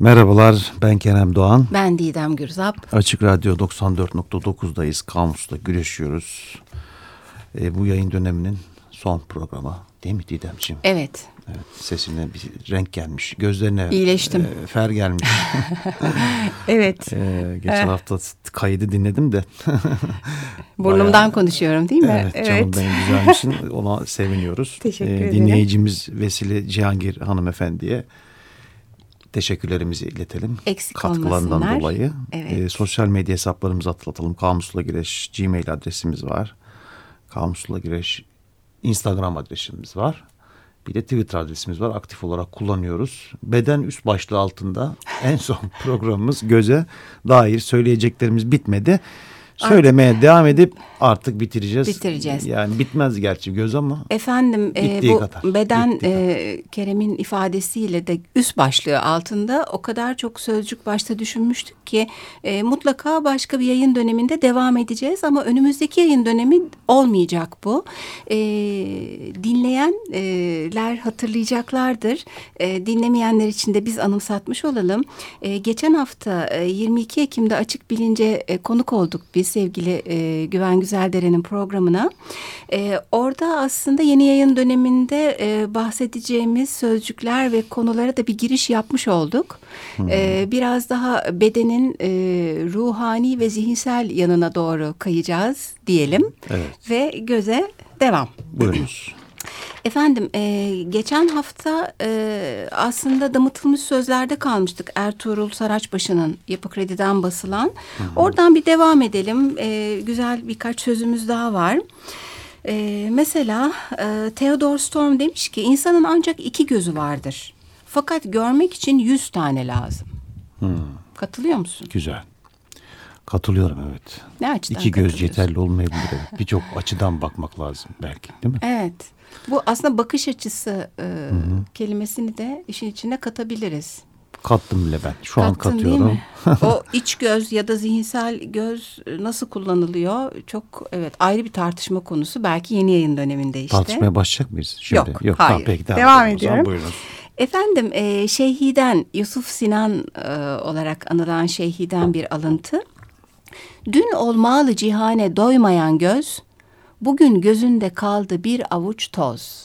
Merhabalar ben Kerem Doğan. Ben Didem Gürzap. Açık Radyo 94.9'dayız. Kamus'ta güreşiyoruz. E, bu yayın döneminin son programı değil mi Didemciğim? Evet. Evet, sesine bir renk gelmiş. Gözlerine İyileştim. E, fer gelmiş. evet. E, geçen Eh. hafta kaydı dinledim de. Burnumdan Bayağı- konuşuyorum değil mi? Evet, canım benim güzelmişsin. Ona seviniyoruz. Teşekkür E, ederim. Dinleyicimiz Vesile Cihangir hanımefendiye teşekkürlerimizi iletelim. Eksik Katkılarından dolayı. Evet. E, sosyal medya hesaplarımızı hatırlatalım. Kamusla Güreş Gmail adresimiz var. Kamusla Güreş Instagram adresimiz var. Bir de Twitter adresimiz var. Aktif olarak kullanıyoruz. Beden üst başlığı altında en son programımız göze dair söyleyeceklerimiz bitmedi. Söylemeye devam edip artık bitireceğiz. Bitireceğiz. Yani bitmez gerçi göz ama. Efendim e, bu kadar, beden bittiği e, Kerem'in ifadesiyle de üst başlığı altında o kadar çok sözcük başta düşünmüştük ki e, mutlaka başka bir yayın döneminde devam edeceğiz ama önümüzdeki yayın dönemi olmayacak bu. E, dinleyenler hatırlayacaklardır. E, dinlemeyenler için de biz anımsatmış olalım. E, geçen hafta e, 22 Ekim'de Açık Bilince e, konuk olduk biz sevgili e, Güven Güzeldere'nin programına. E, orada aslında yeni yayın döneminde e, bahsedeceğimiz sözcükler ve konulara da bir giriş yapmış olduk. E, biraz daha bedenin e, ruhani ve zihinsel yanına doğru kayacağız diyelim. Evet. Ve göze devam. Buyurunuz. Efendim e, geçen hafta e, aslında damıtılmış sözlerde kalmıştık Ertuğrul Saraçbaşı'nın Yapı Kredi'den basılan. Oradan bir devam edelim. E, güzel birkaç sözümüz daha var. E, mesela e, Theodor Storm demiş ki insanın ancak iki gözü vardır. Fakat görmek için yüz tane lazım. Katılıyor musun? Güzel. Katılıyorum evet. Ne açıdan İki göz yeterli olmayabilir. evet. Birçok açıdan bakmak lazım belki değil mi? Evet. Bu aslında bakış açısı e, kelimesini de işin içine katabiliriz. Kattım bile ben. Şu an Kattın değil katıyorum. o iç göz ya da zihinsel göz nasıl kullanılıyor? Çok evet ayrı bir tartışma konusu. Belki yeni yayın döneminde işte. Tartışmaya başlayacak mıyız? Şimdi? Yok, hayır. Tamam, peki, Devam zaman. ediyorum. Buyurun. Efendim e, Şeyhi'den Yusuf Sinan e, olarak anılan Şeyhi'den bir alıntı. Dün olmalı cihane doymayan göz, bugün gözünde kaldı bir avuç toz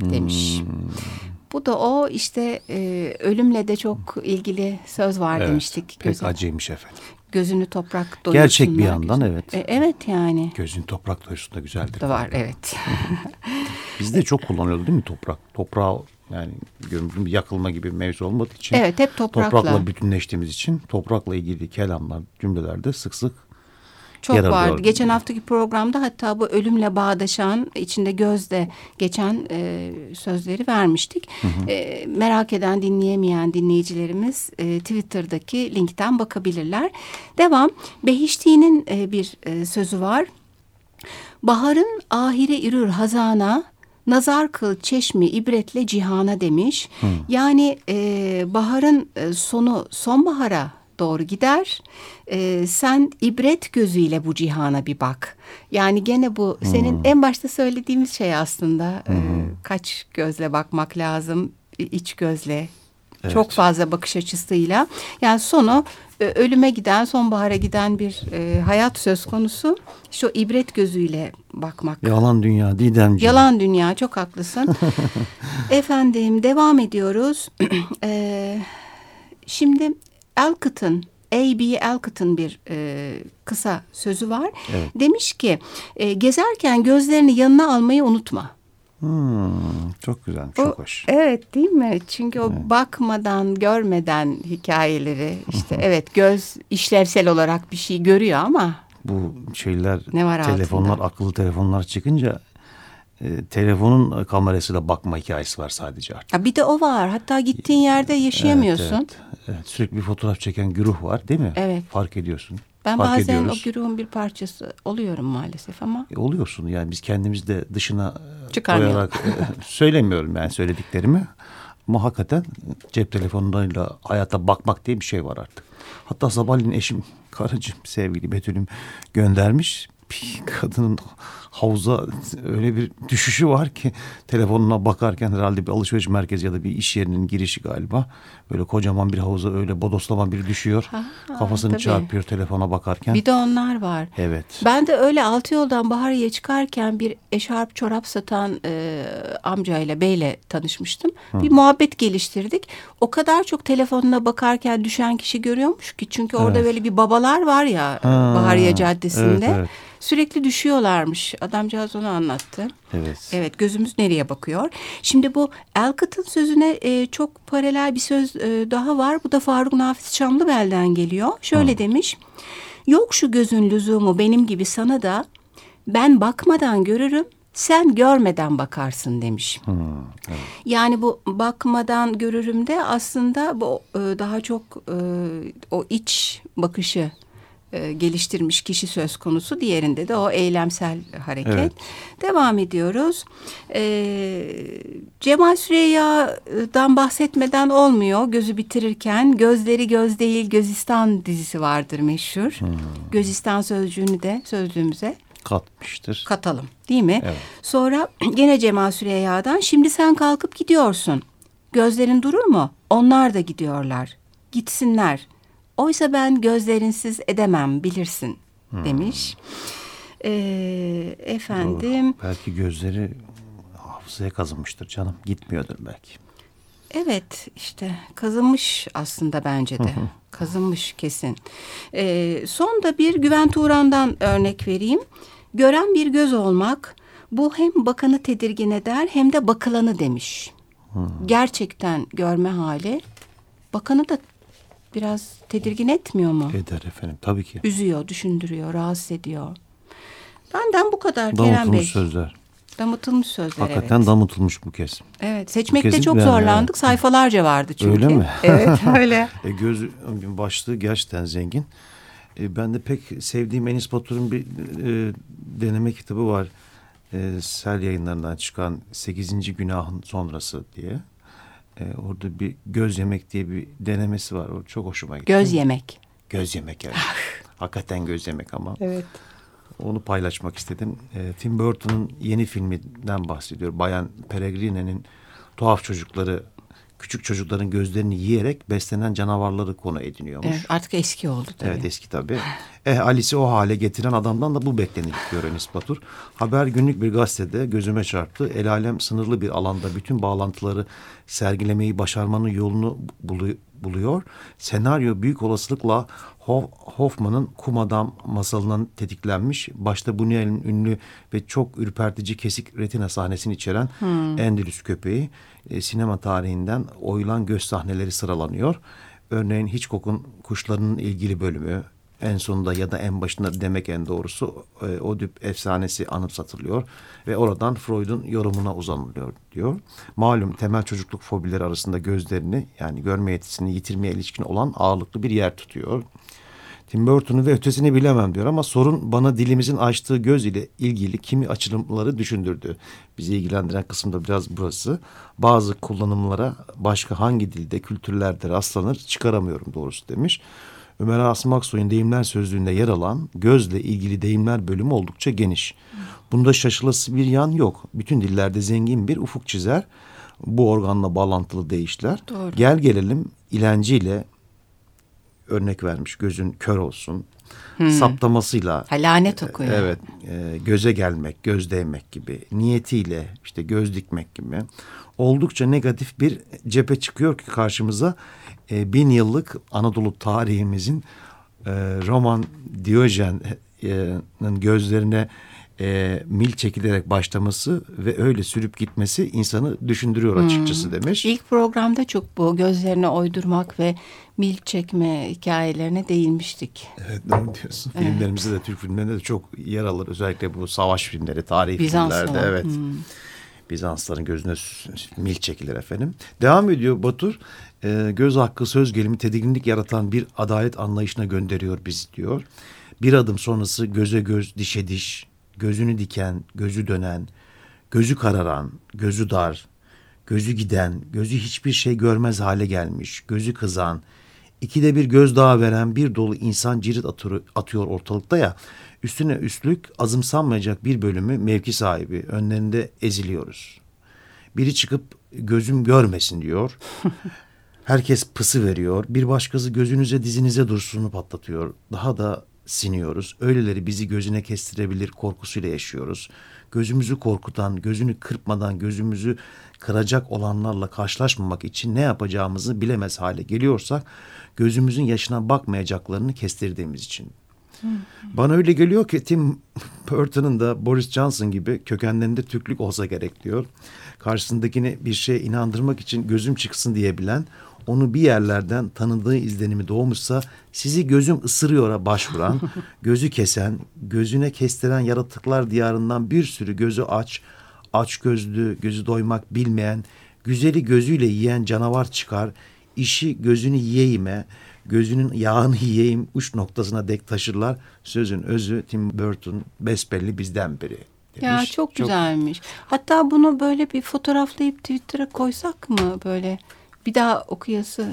demiş. Hmm. Bu da o işte e, ölümle de çok ilgili söz var Evet, demiştik. Pek Gözü- acıymış efendim. gözünü toprak doyursunlar. Gerçek bir yandan evet. E, evet yani. Gözün toprak doyusun da güzeldir. Da var evet. Bizde çok kullanıyordu değil mi toprak? Toprağı yani görüntü yakılma gibi mevzu olmadığı için. Evet, hep toprakla. Toprakla bütünleştiğimiz için toprakla ilgili kelamlar, cümlelerde sık sık Çok yer vardı. Geçen haftaki programda hatta bu ölümle bağdaşan içinde gözde geçen e, sözleri vermiştik. E, merak eden dinleyemeyen dinleyicilerimiz e, Twitter'daki linkten bakabilirler. Devam. Behişti'nin e, bir e, sözü var. Baharın ahire irür hazana, nazar kıl çeşmi ibretle cihana demiş. Yani e, baharın e, sonu sonbahara doğru gider. E, sen ibret gözüyle bu cihana bir bak. Yani gene bu senin en başta söylediğimiz şey aslında. E, kaç gözle bakmak lazım, iç gözle. Çok fazla bakış açısıyla. Yani sonu e, ölüme giden, sonbahara giden bir e, hayat söz konusu. Şu ibret gözüyle bakmak. yalan dünya Didemciğim. Yalan dünya çok haklısın. Efendim devam ediyoruz. Ee, şimdi Elkıt'ın A.B. Elkıt'ın bir e, kısa sözü var. Evet. Demiş ki e, gezerken gözlerini yanına almayı unutma. Hmm, çok güzel, çok O- hoş. Evet değil mi? Çünkü o bakmadan, görmeden hikayeleri işte evet göz işlevsel olarak bir şey görüyor ama Bu şeyler, Ne var altında? telefonlar, akıllı telefonlar çıkınca e, telefonun kamerasıyla bakma hikayesi var sadece artık. ya bir de o var. Hatta gittiğin yerde yaşayamıyorsun. Evet, evet. Evet, sürekli bir fotoğraf çeken güruh var değil mi? Evet. Fark ediyorsun. Ben Fark bazen ediyoruz. o güruhun bir parçası oluyorum maalesef ama E, oluyorsun yani biz kendimiz de dışına e, koyarak e, söylemiyorum yani söylediklerimi. Ama hakikaten cep telefonlarıyla hayata bakmak diye bir şey var artık. Hatta sabahleyin eşim karıcığım sevgili Betül'üm göndermiş. bir kadının havuza öyle bir düşüşü var ki telefonuna bakarken herhalde bir alışveriş merkezi ya da bir iş yerinin girişi galiba. Böyle kocaman bir havuza öyle bodoslama bir düşüyor. Ha, Kafasını tabii. çarpıyor telefona bakarken. Bir de onlar var. Evet. Ben de öyle altı yoldan Bahariye çıkarken bir eşarp çorap satan e, amcayla beyle tanışmıştım. Hı. Bir muhabbet geliştirdik. O kadar çok telefonuna bakarken düşen kişi görüyormuş ki. Çünkü orada evet. böyle bir babalar var ya ha, Bahariye Caddesi'nde. Evet, evet. Sürekli düşüyorlarmış. Adamcağız onu anlattı. Evet. Evet gözümüz nereye bakıyor? Şimdi bu Elkıt'ın sözüne e, çok paralel bir söz e, daha var. Bu da Faruk Nafiz Çamlıbel'den geliyor. Şöyle Hı. demiş. Yok şu gözün lüzumu benim gibi sana da ben bakmadan görürüm sen görmeden bakarsın demiş. Hmm, evet. Yani bu bakmadan görürüm de aslında bu e, daha çok e, o iç bakışı e, geliştirmiş kişi söz konusu. Diğerinde de o eylemsel hareket. Evet. Devam ediyoruz. E, Cemal Süreyya'dan bahsetmeden olmuyor. Gözü bitirirken Gözleri Göz Değil Gözistan dizisi vardır meşhur. Hmm. Gözistan sözcüğünü de sözlüğümüze katmıştır. Katalım değil mi? Evet. Sonra gene Cemal Süreyya'dan şimdi sen kalkıp gidiyorsun. Gözlerin durur mu? Onlar da gidiyorlar. Gitsinler. Oysa ben gözlerinsiz edemem bilirsin hmm. demiş. Ee, efendim. Doğru. Belki gözleri hafızaya kazınmıştır canım. Gitmiyordur belki. Evet işte kazınmış aslında bence de. kazınmış kesin. Ee, son da bir Güven Turan'dan örnek vereyim. Gören bir göz olmak bu hem bakanı tedirgin eder hem de bakılanı demiş. Hmm. Gerçekten görme hali bakanı da biraz tedirgin etmiyor mu? Eder efendim tabii ki. Üzüyor, düşündürüyor, rahatsız ediyor. Benden bu kadar Kerem Bey. Damıtılmış sözler. Damıtılmış sözler Hakikaten evet. damıtılmış bu kez. Evet seçmekte çok zorlandık. Evet. Sayfalarca vardı çünkü. Öyle mi? Evet öyle. e, göz başlığı gerçekten zengin. E, ben de pek sevdiğim Enis Batur'un bir e, deneme kitabı var. E, Sel yayınlarından çıkan 8. Günahın Sonrası diye e, orada bir göz yemek diye bir denemesi var. O çok hoşuma gitti. Göz yemek. Göz yemek evet. Hakikaten göz yemek ama. Evet. Onu paylaşmak istedim. E, Tim Burton'un yeni filminden bahsediyor. Bayan Peregrine'nin Tuhaf Çocukları küçük çocukların gözlerini yiyerek beslenen canavarları konu ediniyormuş. Evet, artık eski oldu tabii. Evet eski tabii. Eh Alice'i o hale getiren adamdan da bu beklenir diyor Enis Batur. Haber günlük bir gazetede gözüme çarptı. El alem sınırlı bir alanda bütün bağlantıları sergilemeyi başarmanın yolunu buluyor. Senaryo büyük olasılıkla Hoffman'ın Kum Adam masalından tetiklenmiş. Başta Buñuel'in ünlü ve çok ürpertici kesik retina sahnesini içeren hmm. Endülüs köpeği e, sinema tarihinden oyulan göz sahneleri sıralanıyor. Örneğin Hitchcock'un kuşlarının ilgili bölümü, en sonunda ya da en başında demek en doğrusu e, Oedip efsanesi anımsatılıyor ve oradan Freud'un yorumuna uzanılıyor diyor. Malum temel çocukluk fobileri arasında gözlerini yani görme yetisini yitirmeye ilişkin olan ağırlıklı bir yer tutuyor. Tim Burton'u ve ötesini bilemem diyor ama sorun bana dilimizin açtığı göz ile ilgili kimi açılımları düşündürdü. Bizi ilgilendiren kısım da biraz burası. Bazı kullanımlara başka hangi dilde, kültürlerde rastlanır çıkaramıyorum doğrusu demiş. Ömer Asım Aksoy'un deyimler sözlüğünde yer alan gözle ilgili deyimler bölümü oldukça geniş. Bunda şaşılası bir yan yok. Bütün dillerde zengin bir ufuk çizer. Bu organla bağlantılı deyişler. Doğru. Gel gelelim ilenciyle örnek vermiş gözün kör olsun. Hmm. Saptamasıyla. Ha, lanet okuyor. Evet. E, göze gelmek, göz değmek gibi. Niyetiyle işte göz dikmek gibi. Oldukça negatif bir cephe çıkıyor ki karşımıza e, bin yıllık Anadolu tarihimizin e, Roman Diyojen'in gözlerine e, mil çekilerek başlaması ve öyle sürüp gitmesi insanı düşündürüyor açıkçası hmm. demiş. İlk programda çok bu gözlerine oydurmak ve mil çekme hikayelerine değinmiştik. Evet doğru diyorsun. Evet. Filmlerimizde de Türk filmlerinde de çok yer alır. Özellikle bu savaş filmleri, tarihi Bizans filmlerde. Evet. Hmm. Bizansların gözüne mil çekilir efendim. Devam ediyor Batur. E, göz hakkı söz gelimi tedirginlik yaratan bir adalet anlayışına gönderiyor bizi diyor. Bir adım sonrası göze göz, dişe diş, gözünü diken, gözü dönen, gözü kararan, gözü dar, gözü giden, gözü hiçbir şey görmez hale gelmiş, gözü kızan, ikide bir gözdağı veren bir dolu insan cirit atıyor, atıyor ortalıkta ya. Üstüne üstlük azımsanmayacak bir bölümü mevki sahibi. Önlerinde eziliyoruz. Biri çıkıp gözüm görmesin diyor. Herkes pısı veriyor. Bir başkası gözünüze dizinize dursununu patlatıyor. Daha da siniyoruz. Öyleleri bizi gözüne kestirebilir korkusuyla yaşıyoruz. Gözümüzü korkutan, gözünü kırpmadan gözümüzü kıracak olanlarla karşılaşmamak için ne yapacağımızı bilemez hale geliyorsak gözümüzün yaşına bakmayacaklarını kestirdiğimiz için. Bana öyle geliyor ki Tim Burton'ın da Boris Johnson gibi kökenlerinde Türklük olsa gerek diyor. Karşısındakini bir şeye inandırmak için gözüm çıksın diyebilen, onu bir yerlerden tanıdığı izlenimi doğmuşsa sizi gözüm ısırıyor'a başvuran, gözü kesen, gözüne kestiren yaratıklar diyarından bir sürü gözü aç, aç gözlü, gözü doymak bilmeyen, güzeli gözüyle yiyen canavar çıkar, işi gözünü yiyeyime, gözünün yağını yiyeyim uç noktasına dek taşırlar. Sözün özü Tim Burton besbelli bizden biri. Demiş. Ya çok güzelmiş. Çok... Hatta bunu böyle bir fotoğraflayıp Twitter'a koysak mı böyle bir daha okuyası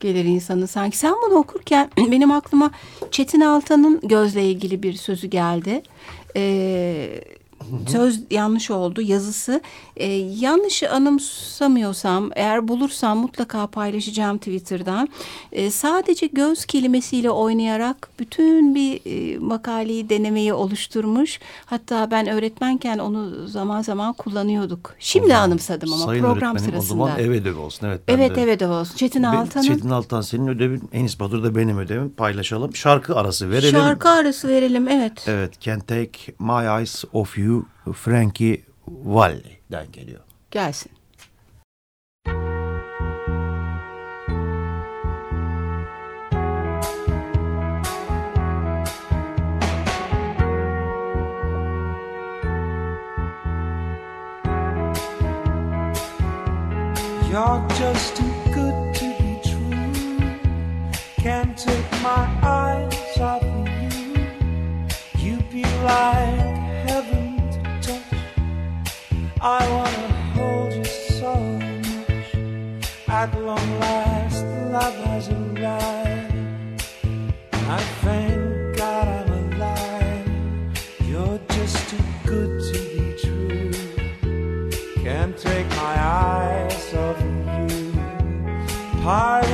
gelir insanı sanki. Sen bunu okurken benim aklıma Çetin Altan'ın gözle ilgili bir sözü geldi. Ee, söz yanlış oldu yazısı. Ee, yanlış anımsamıyorsam eğer bulursam mutlaka paylaşacağım Twitter'dan. Ee, sadece göz kelimesiyle oynayarak bütün bir e, makaleyi denemeyi oluşturmuş. Hatta ben öğretmenken onu zaman zaman kullanıyorduk. Şimdi zaman, anımsadım ama program sırasında. O zaman ev ödevi olsun. Evet, evet de, ev ödevi olsun. Çetin Altan'ın. Çetin Altan senin ödevin Enis Batur da benim ödevim paylaşalım. Şarkı arası verelim. Şarkı arası verelim evet. Evet Can't Take My Eyes Off You Frankie Valli'den geliyor. Gelsin. You're just too good to be true. Can't take my eyes off of you. You be like I wanna hold you so much. At long last, love has arrived. I thank God I'm alive. You're just too good to be true. Can't take my eyes off of you. Pardon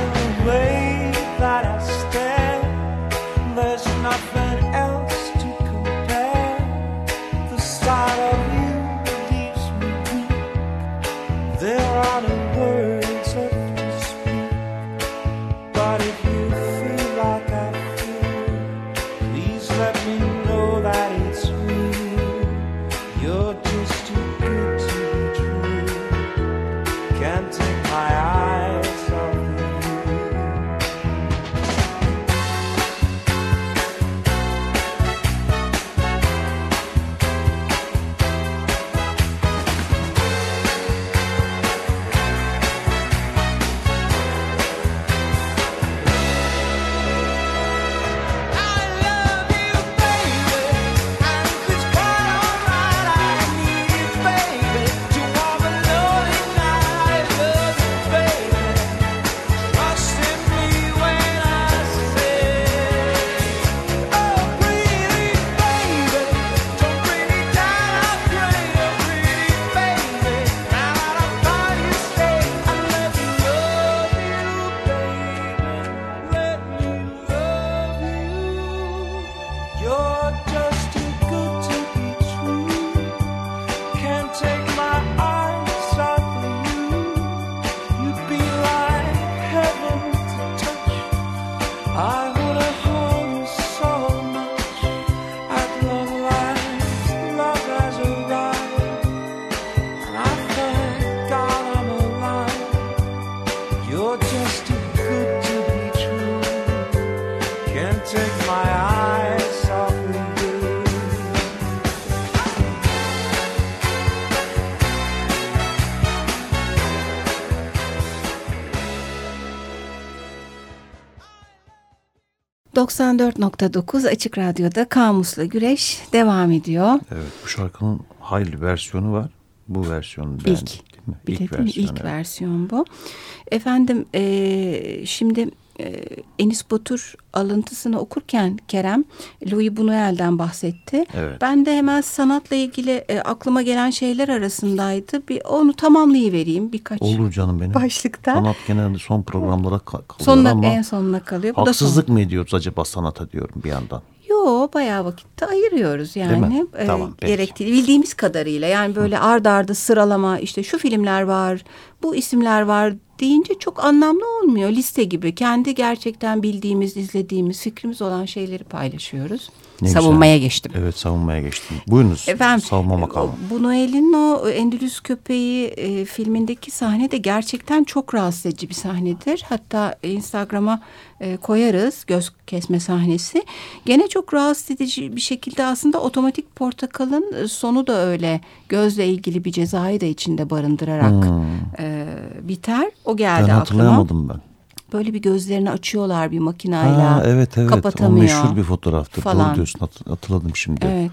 ...94.9 Açık Radyo'da Kamus'la Güreş devam ediyor. Evet bu şarkının hayli versiyonu var. Bu versiyonu beğendik İlk, değil mi? İlk, versiyon, ilk evet. versiyon bu. Efendim e, şimdi e, Enis Batur alıntısını okurken Kerem Louis Buñuel'den bahsetti. Evet. Ben de hemen sanatla ilgili e, aklıma gelen şeyler arasındaydı. Bir onu tamamlayıvereyim birkaç Olur canım benim. başlıkta. Sanat genelde son programlara ka- kalıyor Sonuna, ama en sonuna kalıyor. Bu da son. haksızlık mı ediyoruz acaba sanata diyorum bir yandan. Yo bayağı vakitte ayırıyoruz yani. Ee, Tamam, peki. gerektiği bildiğimiz kadarıyla yani böyle ard arda sıralama işte şu filmler var, bu isimler var deyince çok anlamlı olmuyor. Liste gibi kendi gerçekten bildiğimiz, izlediğimiz, fikrimiz olan şeyleri paylaşıyoruz. Ne Savunmaya güzel. geçtim. Evet savunmaya geçtim. Buyurunuz. Efendim, Savunma makamı. Bu Noel'in o Endülüs Köpeği e, filmindeki sahne de gerçekten çok rahatsız edici bir sahnedir. Hatta Instagram'a e, koyarız göz kesme sahnesi. Gene çok rahatsız edici bir şekilde aslında otomatik portakalın e, sonu da öyle gözle ilgili bir cezayı da içinde barındırarak e, biter. O geldi Hmm. Ben aklıma. hatırlayamadım ben. Böyle bir gözlerini açıyorlar bir makinayla. Ha, evet evet. O Kapatamıyor. meşhur bir fotoğraftır. falan. Doğru diyorsun hat- hatırladım şimdi. Evet.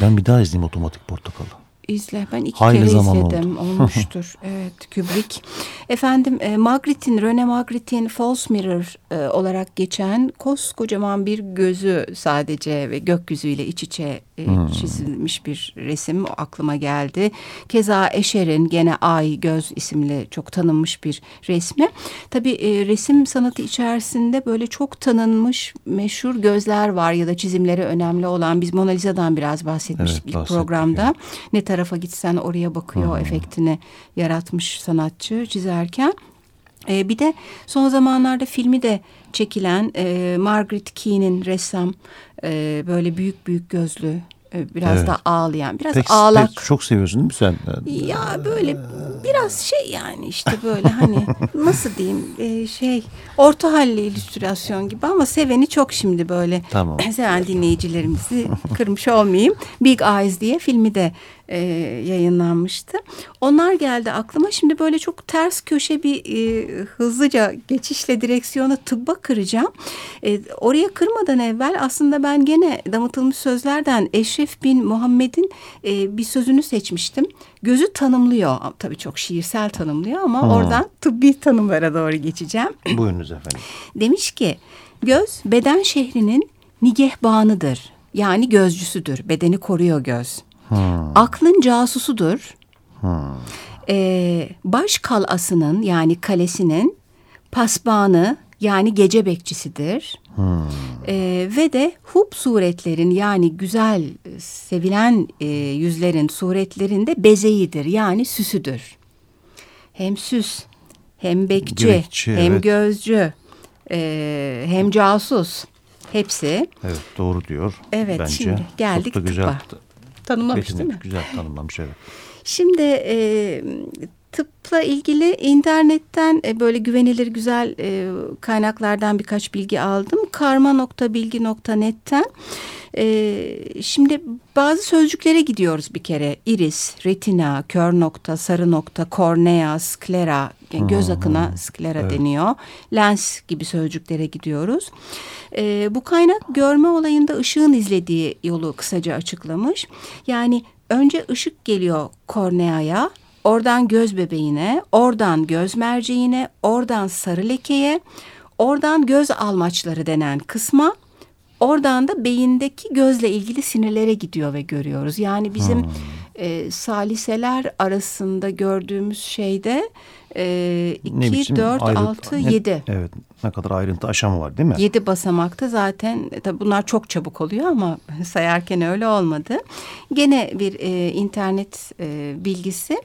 Ben bir daha izleyeyim otomatik portakalı. İzle. Ben iki Hayli kere zaman izledim. Olmuştur. evet. Kubrick. Efendim e, Magritte'in, Rene Magritte'in False Mirror e, olarak geçen koskocaman bir gözü sadece ve gökyüzüyle iç içe e, çizilmiş bir resim aklıma geldi. Keza Escher'in gene Ay Göz isimli çok tanınmış bir resmi. Tabii e, resim sanatı içerisinde böyle çok tanınmış meşhur gözler var ya da çizimleri önemli olan. Biz Mona Lisa'dan biraz bahsetmiştik Evet, ilk programda. Ne tarafa gitsen oraya bakıyor efektini yaratmış sanatçı çizerken. Ee, bir de son zamanlarda filmi de çekilen e, Margaret Key'nin ressam e, böyle büyük büyük gözlü e, biraz Evet. da ağlayan biraz Pek, ağlak. pek çok seviyorsun değil mi sen? Ya böyle biraz şey yani işte böyle hani nasıl diyeyim e, şey orta halli illüstrasyon gibi ama seveni çok şimdi böyle. Tamam. Seven dinleyicilerimizi kırmış olmayayım. Big Eyes diye filmi de e, yayınlanmıştı. Onlar geldi aklıma. Şimdi böyle çok ters köşe bir e, hızlıca geçişle direksiyona tıbba kıracağım. E, oraya kırmadan evvel aslında ben gene damıtılmış sözlerden Eşref bin Muhammed'in e, bir sözünü seçmiştim. Gözü tanımlıyor. Tabii çok şiirsel tanımlıyor ama oradan tıbbi tanımlara doğru geçeceğim. Buyurunuz efendim. Demiş ki göz beden şehrinin nigehbanıdır. Yani gözcüsüdür. Bedeni koruyor göz. Aklın casusudur. Ee, baş kalasının yani kalesinin pasbanı yani gece bekçisidir. Ee, ve de hub suretlerin yani güzel sevilen e, yüzlerin suretlerinde bezeyidir yani süsüdür. Hem süs hem bekçi, Bekçi, hem evet. gözcü e, hem casus hepsi. Evet doğru diyor. Evet, bence. şimdi geldik Çok da güzel. tıbba. Tanımlamış değil Betimlemiş, mi? Güzel tanımlamış evet. Şimdi e, tıpla ilgili internetten e, böyle güvenilir güzel e, kaynaklardan birkaç bilgi aldım. karma.bilgi.net'ten. E, şimdi bazı sözcüklere gidiyoruz bir kere. Iris, retina, kör nokta, sarı nokta, kornea, sklera, yani göz akına sklera deniyor. Lens gibi sözcüklere gidiyoruz. E, bu kaynak görme olayında ışığın izlediği yolu kısaca açıklamış. Yani önce ışık geliyor korneaya, oradan göz bebeğine, oradan göz merceğine, oradan sarı lekeye, oradan göz almaçları denen kısma, oradan da beyindeki gözle ilgili sinirlere gidiyor ve görüyoruz. Yani bizim e, saliseler arasında gördüğümüz şeyde e, Ne 2, biçim 4, ayrıntı- 6, ne- 7. Evet ne kadar ayrıntı aşamı var değil mi? Yedi basamakta zaten e, tabi bunlar çok çabuk oluyor ama sayarken öyle olmadı. Gene bir e, internet e, bilgisi.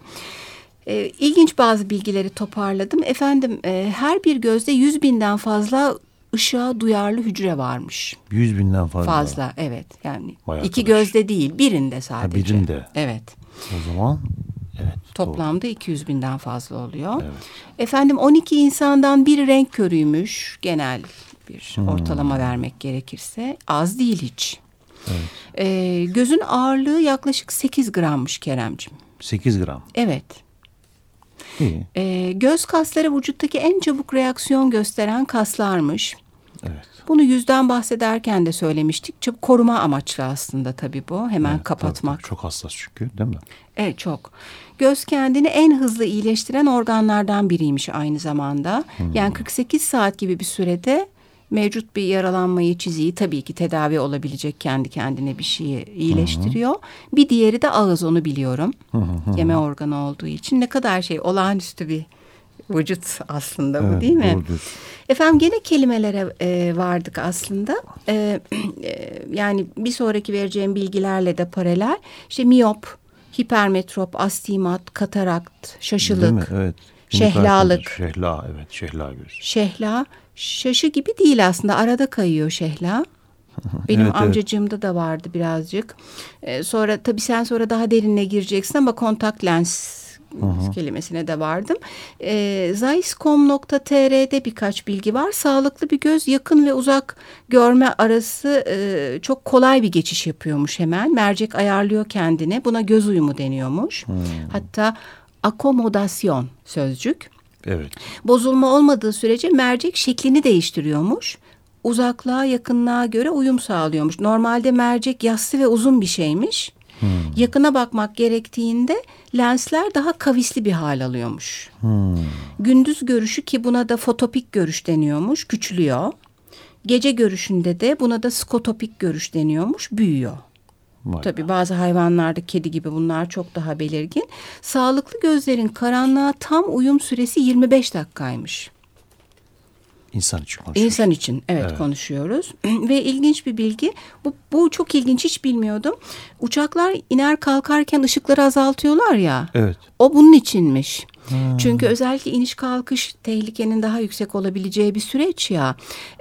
E, ilginç bazı bilgileri toparladım. Efendim e, her bir gözde yüz binden fazla ışığa duyarlı hücre varmış. Yüz binden fazla. Fazla evet yani Vay iki arkadaş. gözde değil birinde sadece. birinde. Evet. O zaman evet. doğru. Toplamda 200 binden fazla oluyor. Evet. Efendim 12 insandan bir renk körüymüş genel bir Hmm. ortalama vermek gerekirse. Az değil hiç. Ee, gözün ağırlığı yaklaşık 8 grammış Keremcim. 8 gram. Evet. İyi. Ee, göz kasları vücuttaki en çabuk reaksiyon gösteren kaslarmış. Evet. Bunu yüzden bahsederken de söylemiştik. Koruma amaçlı aslında tabii bu. Hemen Evet, kapatmak. tabii, çok hassas çünkü değil mi? Evet çok. Göz kendini en hızlı iyileştiren organlardan biriymiş aynı zamanda. Yani 48 saat gibi bir sürede mevcut bir yaralanmayı, çiziyi tabii ki tedavi olabilecek kendi kendine bir şeyi iyileştiriyor. Bir diğeri de ağız onu biliyorum. Yeme organı olduğu için ne kadar şey olağanüstü bir vücut aslında bu Evet, değil mi? doğru diyorsun. Efendim gene kelimelere e, vardık aslında. E, e, yani bir sonraki vereceğim bilgilerle de paralel. İşte miyop, hipermetrop, astigmat, katarakt, şaşılık, Evet. şehlalık. Şehla evet şehla göz. şehla. Şaşı gibi değil aslında arada kayıyor şehla. Benim Evet, evet. amcacığımda da vardı birazcık. E, sonra tabii sen sonra daha derinine gireceksin ama kontak lens kelimesine de vardım. E, Zeiss.com.tr'de birkaç bilgi var. Sağlıklı bir göz yakın ve uzak görme arası e, çok kolay bir geçiş yapıyormuş hemen. Mercek ayarlıyor kendine. Buna göz uyumu deniyormuş. Hatta akomodasyon sözcük. Evet. Bozulma olmadığı sürece mercek şeklini değiştiriyormuş. Uzaklığa yakınlığa göre uyum sağlıyormuş. Normalde mercek yassı ve uzun bir şeymiş. Yakına bakmak gerektiğinde lensler daha kavisli bir hal alıyormuş. Gündüz görüşü ki buna da fotopik görüş deniyormuş, küçülüyor. Gece görüşünde de buna da skotopik görüş deniyormuş, büyüyor. Vay Tabii bazı hayvanlarda kedi gibi bunlar çok daha belirgin. Sağlıklı gözlerin karanlığa tam uyum süresi 25 dakikaymış. İnsan için konuşuyoruz. İnsan için evet, Evet. konuşuyoruz. Ve ilginç bir bilgi. Bu, bu çok ilginç hiç bilmiyordum. Uçaklar iner kalkarken ışıkları azaltıyorlar ya. Evet. O bunun içinmiş. Çünkü özellikle iniş kalkış tehlikenin daha yüksek olabileceği bir süreç ya.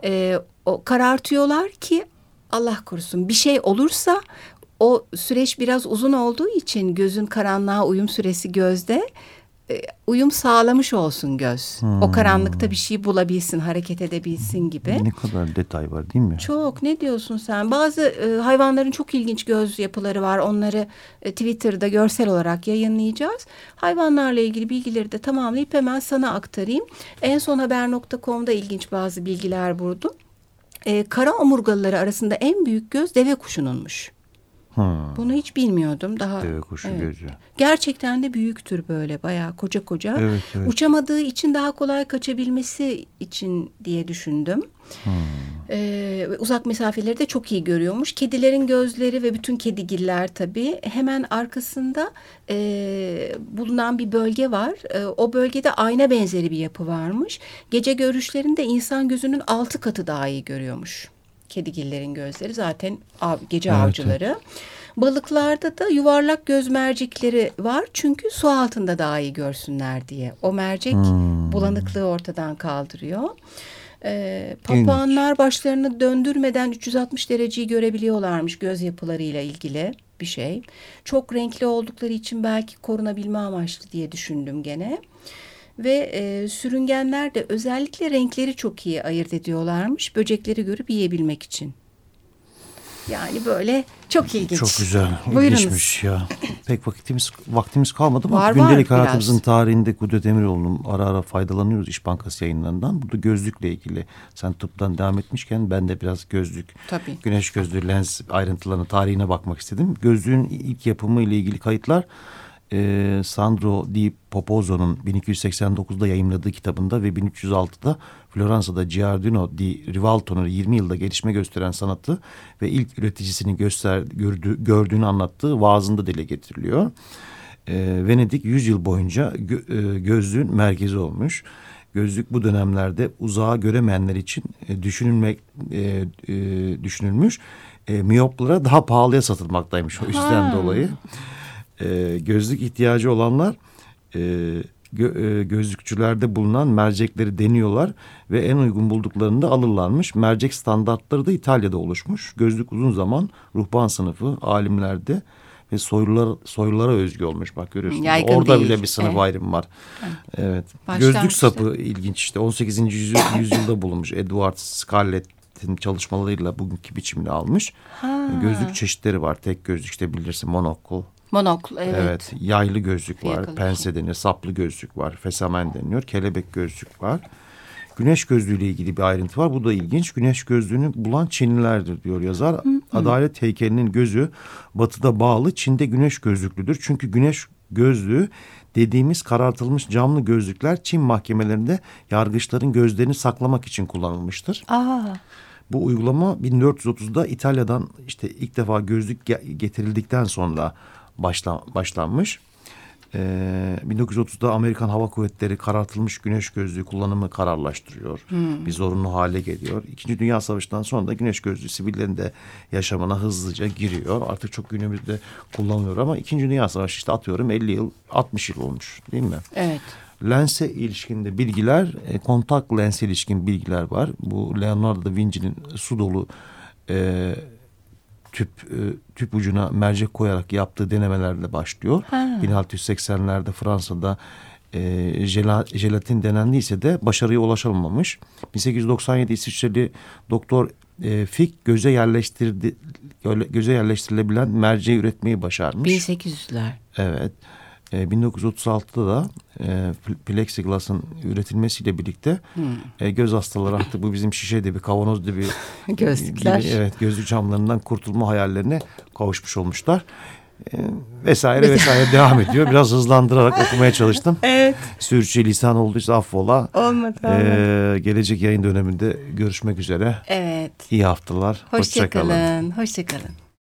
Ee, o karartıyorlar ki Allah korusun bir şey olursa o süreç biraz uzun olduğu için gözün karanlığa uyum süresi gözde e, uyum sağlamış olsun göz. O karanlıkta bir şey bulabilsin, hareket edebilsin gibi. Ne kadar detay var değil mi? Çok ne diyorsun sen? Bazı e, hayvanların çok ilginç göz yapıları var. Onları e, Twitter'da görsel olarak yayınlayacağız. Hayvanlarla ilgili bilgileri de tamamlayıp hemen sana aktarayım. En son haber.com'da ilginç bazı bilgiler buldum. E, kara omurgalıları arasında en büyük göz deve kuşununmuş. Hmm. Bunu hiç bilmiyordum. Daha Deve kuşu Evet. gözü. Gerçekten de büyüktür böyle bayağı koca koca. Evet, evet. Uçamadığı için daha kolay kaçabilmesi için diye düşündüm. Hmm. Ee, uzak mesafeleri de çok iyi görüyormuş. Kedilerin gözleri ve bütün kedigiller tabii hemen arkasında e, bulunan bir bölge var. E, o bölgede ayna benzeri bir yapı varmış. Gece görüşlerinde insan gözünün altı katı daha iyi görüyormuş. Kedigillerin gözleri zaten av, gece Evet, avcıları. Balıklarda da yuvarlak göz mercekleri var çünkü su altında daha iyi görsünler diye. O mercek Hmm. bulanıklığı ortadan kaldırıyor. Ee, papağanlar başlarını döndürmeden 360 dereceyi görebiliyorlarmış göz yapılarıyla ilgili bir şey. Çok renkli oldukları için belki korunabilme amaçlı diye düşündüm gene. Ve e, sürüngenler de özellikle renkleri çok iyi ayırt ediyorlarmış böcekleri görüp yiyebilmek için. Yani böyle çok ilginç. Çok güzel. Buyurunuz. İlginçmiş ya. Pek vaktimiz vaktimiz kalmadı ama Var, var gündelik biraz. hayatımızın tarihinde Kudret Emiroğlu'nun ara ara faydalanıyoruz İş Bankası yayınlarından. Burada gözlükle ilgili sen tıptan devam etmişken ben de biraz gözlük, Tabii. güneş gözlüğü, lens ayrıntılarına, tarihine bakmak istedim. Gözlüğün ilk yapımı ile ilgili kayıtlar e, Sandro Di Popozzo'nun 1289'da yayımladığı kitabında ve 1306'da Floransa'da Giardino di Rivalto'nun 20 yılda gelişme gösteren sanatı ve ilk üreticisini göster, gördü, gördüğünü anlattığı vaazında dile getiriliyor. E, Venedik 100 yıl boyunca gö- e, gözlüğün merkezi olmuş. Gözlük bu dönemlerde uzağa göremeyenler için e, düşünülmek e, e, düşünülmüş. E, miyoplara daha pahalıya satılmaktaymış o yüzden Ha. dolayı. E, gözlük ihtiyacı olanlar e, gö- e, gözlükçülerde bulunan mercekleri deniyorlar ve en uygun bulduklarında alırlarmış. Mercek standartları da İtalya'da oluşmuş. Gözlük uzun zaman ruhban sınıfı alimlerde ve soylular soylulara özgü olmuş. Bak görüyorsunuz. Yaygın Orada değil. bile bir sınıf Evet. ayrımı var. Evet. Baştan Gözlük sapı ilginç işte. 18. yüzyıl, yüzyılda bulunmuş. Edward Scarlett'in çalışmalarıyla bugünkü biçimini almış. Ha. Gözlük çeşitleri var. Tek gözlük işte bilirsin monokul. Monokl evet. Evet. Yaylı gözlük var. Yakalı. Pense denir. Saplı gözlük var. Fesamen deniyor. Kelebek gözlük var. güneş gözlüğüyle ilgili bir ayrıntı var. Bu da ilginç. Güneş gözlüğünü bulan Çinlilerdir diyor yazar. Adalet heykelinin gözü batıda bağlı Çin'de güneş gözlüklüdür. Çünkü güneş gözlüğü dediğimiz karartılmış camlı gözlükler Çin mahkemelerinde yargıçların gözlerini saklamak için kullanılmıştır. Aa. Bu uygulama 1430'da İtalya'dan işte ilk defa gözlük getirildikten sonra başla, başlanmış. Ee, 1930'da Amerikan Hava Kuvvetleri karartılmış güneş gözlüğü kullanımı kararlaştırıyor. Hmm. Bir zorunlu hale geliyor. İkinci Dünya Savaşı'ndan sonra da güneş gözlüğü sivillerin de yaşamına hızlıca giriyor. Artık çok günümüzde kullanılıyor ama İkinci Dünya Savaşı işte atıyorum 50 yıl 60 yıl olmuş değil mi? Evet. Lense ilişkinde bilgiler, e, kontak lense ilişkin bilgiler var. Bu Leonardo da Vinci'nin su dolu e, tüp e, tüp ucuna mercek koyarak yaptığı denemelerle başlıyor. Ha. 1680'lerde Fransa'da e, jelatin denendiyse de başarıya ulaşılmamış. 1897 İsviçreli doktor e, Fick göze yerleştirdi göze yerleştirilebilen merceği üretmeyi başarmış. 1800'ler. Evet. 1936'da da e, plexiglas'ın üretilmesiyle birlikte hmm. e, göz hastaları artık bu bizim şişede bir kavanozda bir gözlükler. Gibi, evet gözlük camlarından kurtulma hayallerine kavuşmuş olmuşlar. E, vesaire vesaire devam ediyor. Biraz hızlandırarak okumaya çalıştım. Evet. Sürçü lisan olduysa affola. Olmadı. Ee, gelecek yayın döneminde görüşmek üzere. Evet. İyi haftalar. Hoşçakalın. Hoşçakalın. Hoşça